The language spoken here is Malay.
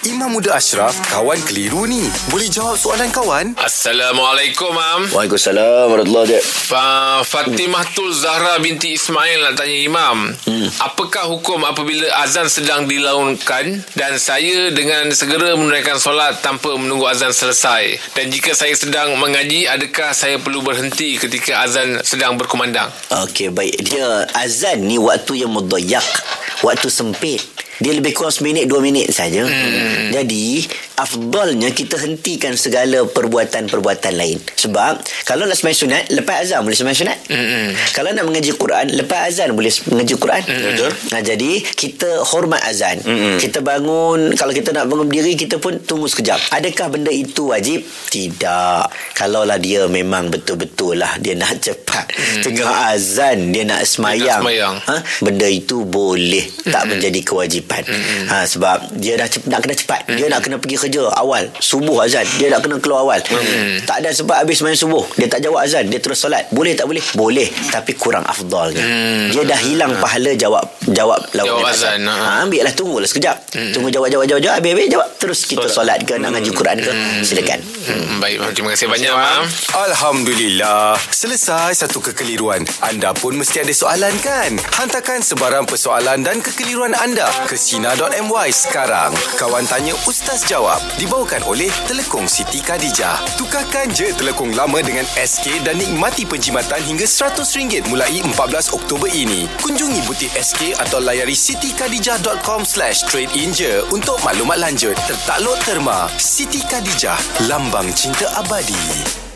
Imam Muda Ashraf, kawan keliru ni. Boleh jawab soalan kawan? Assalamualaikum, Mam. Waalaikumsalam warahmatullahi wabarakatuh. Fa Fatimah Tul Zahra binti Ismail nak tanya Imam. Hmm. Apakah hukum apabila azan sedang dilaunkan dan saya dengan segera menunaikan solat tanpa menunggu azan selesai? Dan jika saya sedang mengaji, adakah saya perlu berhenti ketika azan sedang berkumandang? Okey, baik. Dia azan ni waktu yang mudayak. Waktu sempit. Dia lebih kurang seminit, dua minit saja. Hmm. Jadi, afdalnya kita hentikan segala perbuatan-perbuatan lain. Sebab, kalau nak sembahyang sunat, lepas azan boleh sembahyang sunat. Hmm. Kalau nak mengaji Quran, lepas azan boleh mengaji Quran. Hmm. Betul. Nah, jadi, kita hormat azan. Hmm. Kita bangun, kalau kita nak bangun berdiri, kita pun tunggu sekejap. Adakah benda itu wajib? Tidak. Kalaulah dia memang betul-betul lah dia nak cepat. Hmm. Tengah azan, dia nak semayang. Dia nak semayang. Ha? Benda itu boleh tak hmm. menjadi kewajipan. Hmm. Ha, sebab dia dah cep- nak kena cepat. Hmm. Dia nak kena pergi kerja awal. Subuh azan. Dia nak kena keluar awal. Hmm. Tak ada sebab habis main subuh. Dia tak jawab azan. Dia terus solat. Boleh tak boleh? Boleh. Tapi kurang afdalnya. Hmm. Dia dah hilang pahala jawab jawab lawan Jawab azan, azan. ha. Ha, ambil lah tunggulah sekejap. Hmm. Tunggu jawab jawab jawab jawab. Habis habis jawab. Terus kita solat ke nak ngaji Quran ke. Silakan. Hmm. Baik. Terima kasih banyak, Mam. Alhamdulillah. Selesai satu kekeliruan. Anda pun mesti ada soalan kan? Hantarkan sebarang persoalan dan kekeliruan anda ke Sina.my sekarang. Kawan Tanya Ustaz Jawab. Dibawakan oleh Telekong Siti Khadijah. Tukarkan je telekong lama dengan SK dan nikmati penjimatan hingga RM100 mulai 14 Oktober ini. Kunjungi butik SK atau layari sitikadijah.com slash trade in je untuk maklumat lanjut. Tertakluk terma. Siti Khadijah. Lambang cinta abadi.